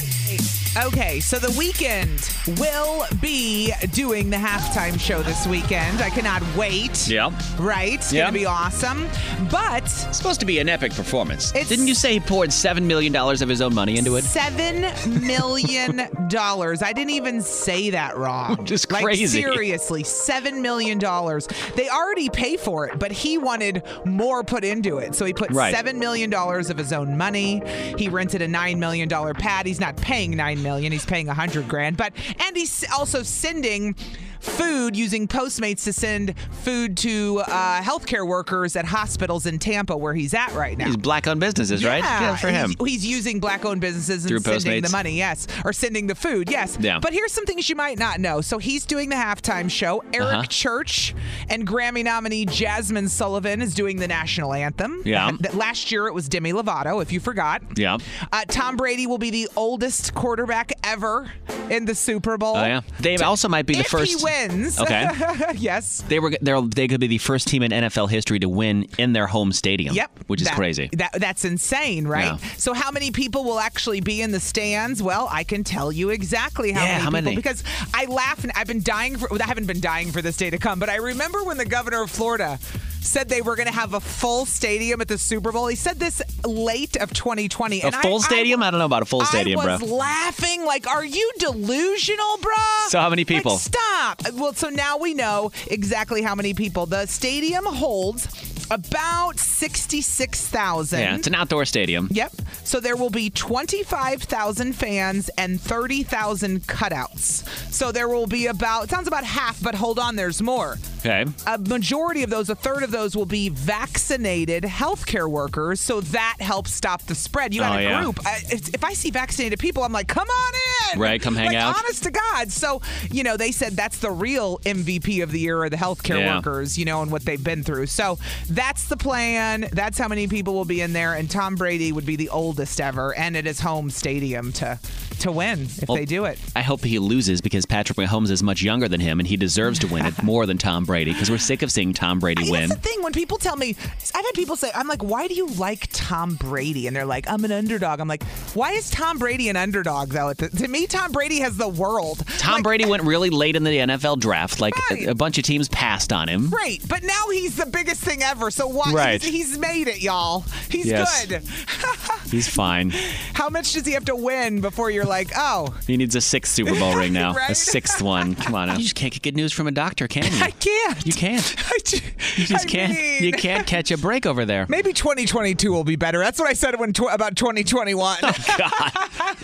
Okay, so the Weeknd will be doing the halftime show this weekend. I cannot wait. Yeah. Right? It's Yeah. going to be awesome. But It's supposed to be an epic performance. Didn't you say he poured $7 million of his own money into it? Seven [laughs] million dollars. I didn't even say that wrong. Just like, crazy. Seriously, seven million dollars. They already pay for it, but he wanted more put into it. So he put Right. seven million dollars of his own money. He rented a nine million dollar pad. He's not paying nine million. He's paying a hundred grand. But and he's also sending food using Postmates to send food to uh, healthcare workers at hospitals in Tampa, where he's at right now. He's black owned businesses, right? Yeah, Good for him. He's, he's using black-owned businesses and sending the money, yes, or sending the food, yes. Yeah. But here's some things you might not know. So he's doing the halftime show. Eric Uh-huh. Church and Grammy nominee Jazmine Sullivan is doing the national anthem. Yeah. [laughs] Last year it was Demi Lovato, if you forgot. Yeah. Uh, Tom Brady will be the oldest quarterback ever in the Super Bowl. Oh, yeah. They also might be the if first. Wins. Okay. [laughs] yes. They were they're, they could be the first team in NFL history to win in their home stadium. Yep. Which is That- crazy. That, that's insane, right? Yeah. So, how many people will actually be in the stands? Well, I can tell you exactly how Yeah, many how people many? because I laugh and I've been dying for. I haven't been dying for this day to come, but I remember when the governor of Florida said they were going to have a full stadium at the Super Bowl. He said this late of 2020. A and full I- stadium? I, don't know about a full stadium, bro. I was bro. laughing like, are you delusional, bro? So how many people? Like, stop. Well, so now we know exactly how many people. The stadium holds about 66,000. Yeah, it's an outdoor stadium. Yep. So there will be 25,000 fans and 30,000 cutouts. So there will be about, it sounds about half, but hold on, there's more. Okay. A majority of those, a third of those, will be vaccinated healthcare workers. So that helps stop the spread. You got Oh, a yeah. group. I, if if I see vaccinated people, I'm like, come on in. Right, come hang Like, out. Honest to God. So, you know, they said that's the real MVP of the year are the healthcare Yeah. workers, you know, and what they've been through. So that's the plan. That's how many people will be in there. And Tom Brady would be the oldest ever and at his home stadium to to win if Well, they do it. I hope he loses because Patrick Mahomes is much younger than him and he deserves to win it [laughs] more than Tom Brady because we're sick of seeing Tom Brady win. That's the thing. When people tell me, I've had people say, I'm like, why do you like Tom Brady? And they're like, I'm an underdog. I'm like, why is Tom Brady an underdog, though? To to me, Tom Brady has the world. Tom Brady went really late in the NFL draft. Like Right. a, a bunch of teams passed on him. Great, but now he's the biggest thing ever. So why? Right. He's, he's made it, y'all. He's Yes. good. [laughs] He's fine. How much does he have to win before you're like, oh, He needs a sixth Super Bowl ring now. [laughs] Right? A sixth one. Come on. Now. You just can't get good news from a doctor, can you? [laughs] I can't. You can't. [laughs] I ju- You just I can't. mean- You can't catch a break over there. [laughs] Maybe 2022 will be better. That's what I said when tw- about 2021. Oh God,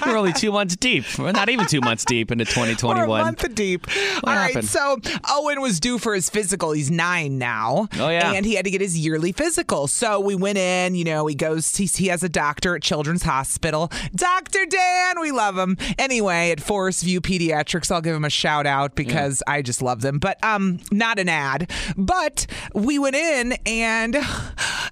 we're only two months deep. We're not even two months deep into [laughs] We're a 2021. month deep. All right, happened? so Owen was due for his physical. He's nine now. Oh, yeah. and he had to get his yearly physical. So we went in. You know, he goes. He, he has a doctor at Children's Hospital. Doctor Dan, we love him. Anyway, at Forest View Pediatrics, I'll give him a shout out because I just love them. But um, not an ad. But we went in and.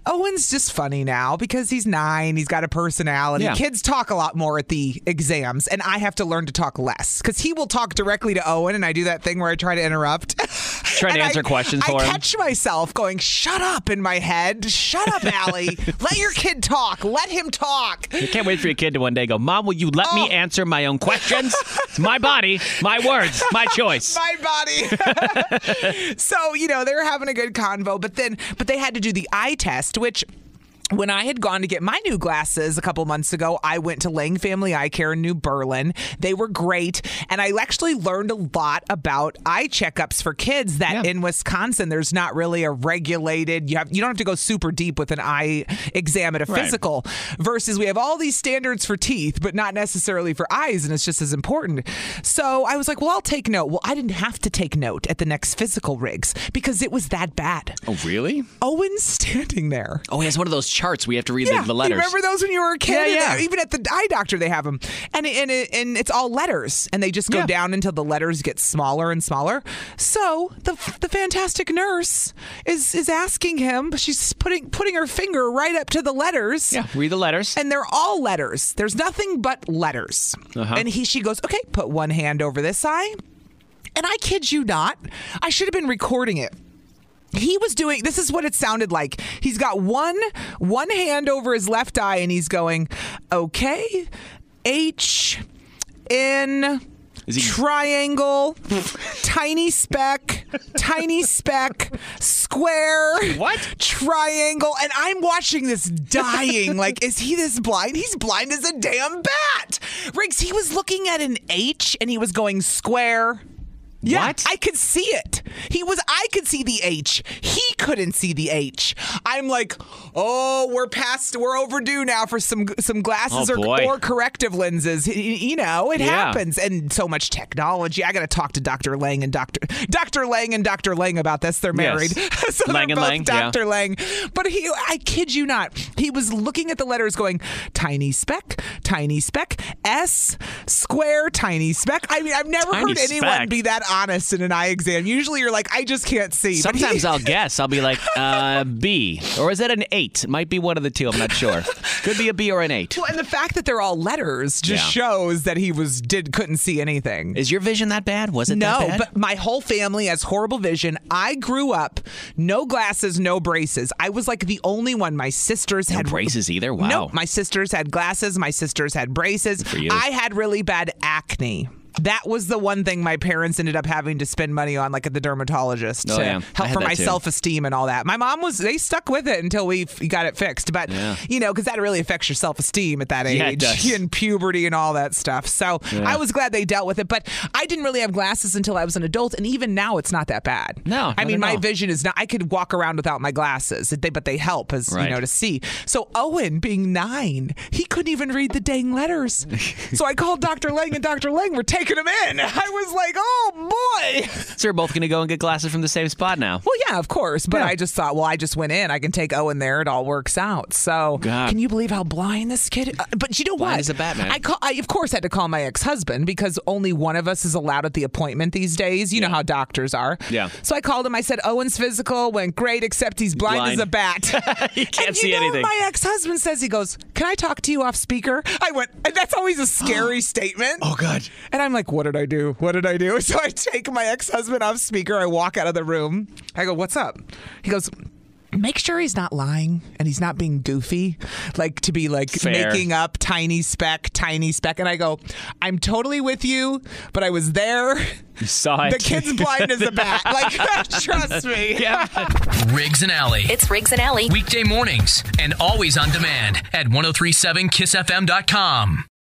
Owen's just funny now because he's nine. He's got a personality. Yeah. Kids talk a lot more at the exams, and I have to learn to talk less because he will talk directly to Owen, and I do that thing where I try to interrupt. [laughs] Trying to answer I- questions I for him. I catch myself going, "Shut up!" in my head. Shut up, Allie. [laughs] Let your kid talk. Let him talk. I can't wait for your kid to one day go, Mom, will you let Oh. me answer my own questions? it's my body, my words, my choice. [laughs] my body. [laughs] so, you know, they were having a good convo, but then, but they had to do the eye test, which. When I had gone to get my new glasses a couple months ago, I went to Lang Family Eye Care in New Berlin. They were great. And I actually learned a lot about eye checkups for kids that in Wisconsin, there's not really a regulated, you, have, you don't have to go super deep with an eye exam at a Right. physical versus we have all these standards for teeth, but not necessarily for eyes. And it's just as important. So I was like, well, I'll take note. Well, I didn't have to take note at the next physical rigs because it was that bad. Oh, really? Owen's standing there. Oh, he has one of those charts we have to read Yeah, the, the letters. You remember those when you were a kid? Yeah, yeah. uh, Even at the eye doctor, they have them, and and it, and it's all letters, and they just go Yeah. down until the letters get smaller and smaller. So the the fantastic nurse is is asking him, she's putting putting her finger right up to the letters. Yeah, read the letters. And they're all letters. There's nothing but letters. Uh-huh. And he she goes, okay, put one hand over this eye. And I kid you not, I should have been recording it. He was doing this is what it sounded like. He's got one one hand over his left eye and he's going, okay, H N he- triangle, tiny speck, tiny speck, square, What? triangle, and I'm watching this dying. like, is he this blind? He's blind as a damn bat. Riggs, he was looking at an H and he was going square. Yeah, What? I could see it. He was. I could see the H. He couldn't see the H. I'm like, oh, we're past. We're overdue now for some some glasses Oh, or, or corrective lenses. You know, it Yeah. happens, and so much technology. I got to talk to Dr. Lang and Dr. Dr. Lang and Dr. Lang about this. They're married, Yes. [laughs] so Lang they're and both Lang, yeah. Dr. Lang. But he, I kid you not, he was looking at the letters, going tiny speck, tiny speck, S square, tiny speck. I mean, I've never Tiny heard anyone speck. be that honest in an eye exam. Usually, you're like, I just can't see. But he- Sometimes I'll [laughs] guess. I'll be like, uh, B. Or is it an eight? Might be one of the two. I'm not sure. Could be a B or an eight. Well, and the fact that they're all letters just Yeah. shows that he was did couldn't see anything. Is your vision that bad? Was it no, that bad? but my whole family has horrible vision. I grew up no glasses, no braces. I was like the only one. My sisters No had braces either? Wow. No, my sisters had glasses. My sisters had braces. you. I had really bad acne. That was the one thing my parents ended up having to spend money on, like at the dermatologist, Oh, to yeah. Help for my self esteem and all that. My mom was, they stuck with it until we got it fixed. But, Yeah. you know, because that really affects your self esteem at that age Yeah, [laughs] and puberty and all that stuff. So I was glad they dealt with it. But I didn't really have glasses until I was an adult. And even now, it's not that bad. No, I mean, my all. vision is not, I could walk around without my glasses, but they help as, Right. you know, to see. So Owen, being nine, he couldn't even read the dang letters. [laughs] so I called Dr. Lang, and Dr. Lang were taking him in. I was like, oh boy. [laughs] So we're both going to go and get glasses from the same spot now. Well, yeah, of course. But Yeah. I just thought, well, I just went in. I can take Owen there. It all works out. So, God. can you believe how blind this kid? Uh, but you know Blind what? as a Batman. I call. I of course had to call my ex-husband because only one of us is allowed at the appointment these days. You know how doctors are. Yeah. So I called him. I said, Owen's physical went great, except he's blind, Blind. as a bat. [laughs] He can't and see you know anything. My ex-husband says he goes, "Can I talk to you off speaker?" I went, and that's always a scary [gasps] statement. Oh, God. And I'm like, what did I do? What did I do? [laughs] So I take my ex husband off speaker. I walk out of the room. I go, what's up? He goes, Make sure he's not lying and he's not being goofy, like to be like Fair. making up tiny speck, tiny speck. And I go, I'm totally with you, but I was there. You saw it. The kid's [laughs] blind as a bat. Like, [laughs] trust me. Yeah. Riggs and Allie. It's Riggs and Allie. Weekday mornings and always on demand at 1037kissfm.com.